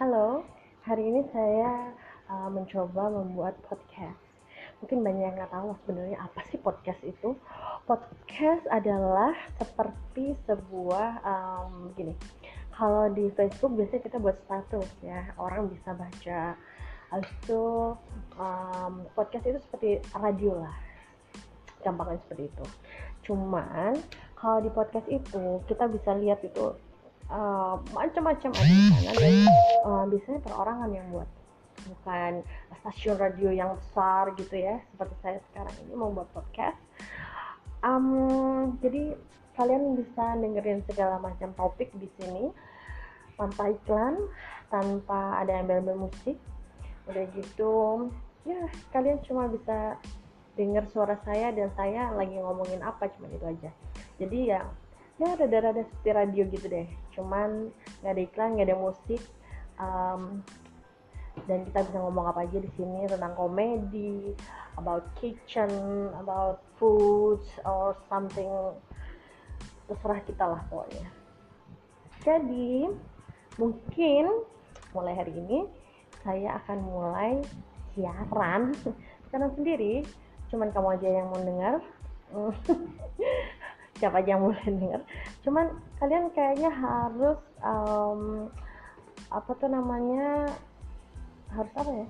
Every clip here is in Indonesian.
Halo, hari ini saya uh, mencoba membuat podcast. Mungkin banyak yang nggak tahu sebenarnya apa sih podcast itu. Podcast adalah seperti sebuah um, gini. Kalau di Facebook biasanya kita buat status ya, orang bisa baca. Habis itu um, podcast itu seperti radio lah, gampangnya seperti itu. Cuman kalau di podcast itu kita bisa lihat itu uh, macam-macam ada di sana. Dan uh, biasanya perorangan yang buat bukan stasiun radio yang besar gitu ya seperti saya sekarang ini membuat podcast. Um, jadi kalian bisa dengerin segala macam topik di sini. Tanpa iklan tanpa ada embel-embel musik. Udah gitu ya kalian cuma bisa dengar suara saya dan saya lagi ngomongin apa cuma itu aja. Jadi ya ya rada-rada seperti radio gitu deh. Cuman nggak ada iklan nggak ada musik um, dan kita bisa ngomong apa aja di sini tentang komedi about kitchen about food or something terserah kita lah pokoknya. Jadi mungkin mulai hari ini saya akan mulai siaran karena sendiri. Cuman kamu aja yang mau dengar siapa aja yang boleh dengar cuman kalian kayaknya harus um, apa tuh namanya harus apa ya?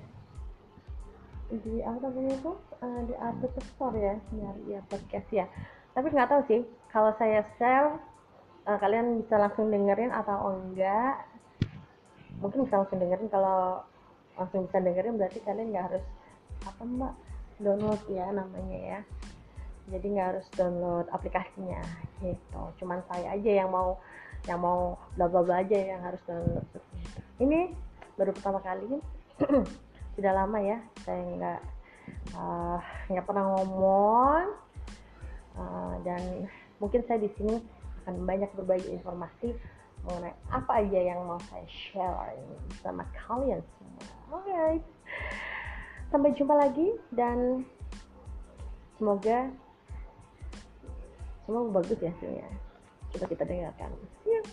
Di apa namanya tuh uh, di Apple Store ya biar ya podcast ya. Tapi nggak tahu sih kalau saya share uh, kalian bisa langsung dengerin atau enggak? Mungkin bisa langsung dengerin kalau langsung bisa dengerin berarti kalian nggak harus apa mbak? Download ya namanya ya jadi nggak harus download aplikasinya gitu. Cuman saya aja yang mau yang mau bla bla bla aja yang harus download. Ini baru pertama kali. Sudah lama ya saya nggak uh, nggak pernah ngomong. Uh, dan mungkin saya di sini akan banyak berbagi informasi mengenai apa aja yang mau saya share sama kalian semua. Alright, sampai jumpa lagi dan semoga semua bagus ya hasilnya. Coba kita dengarkan. Siap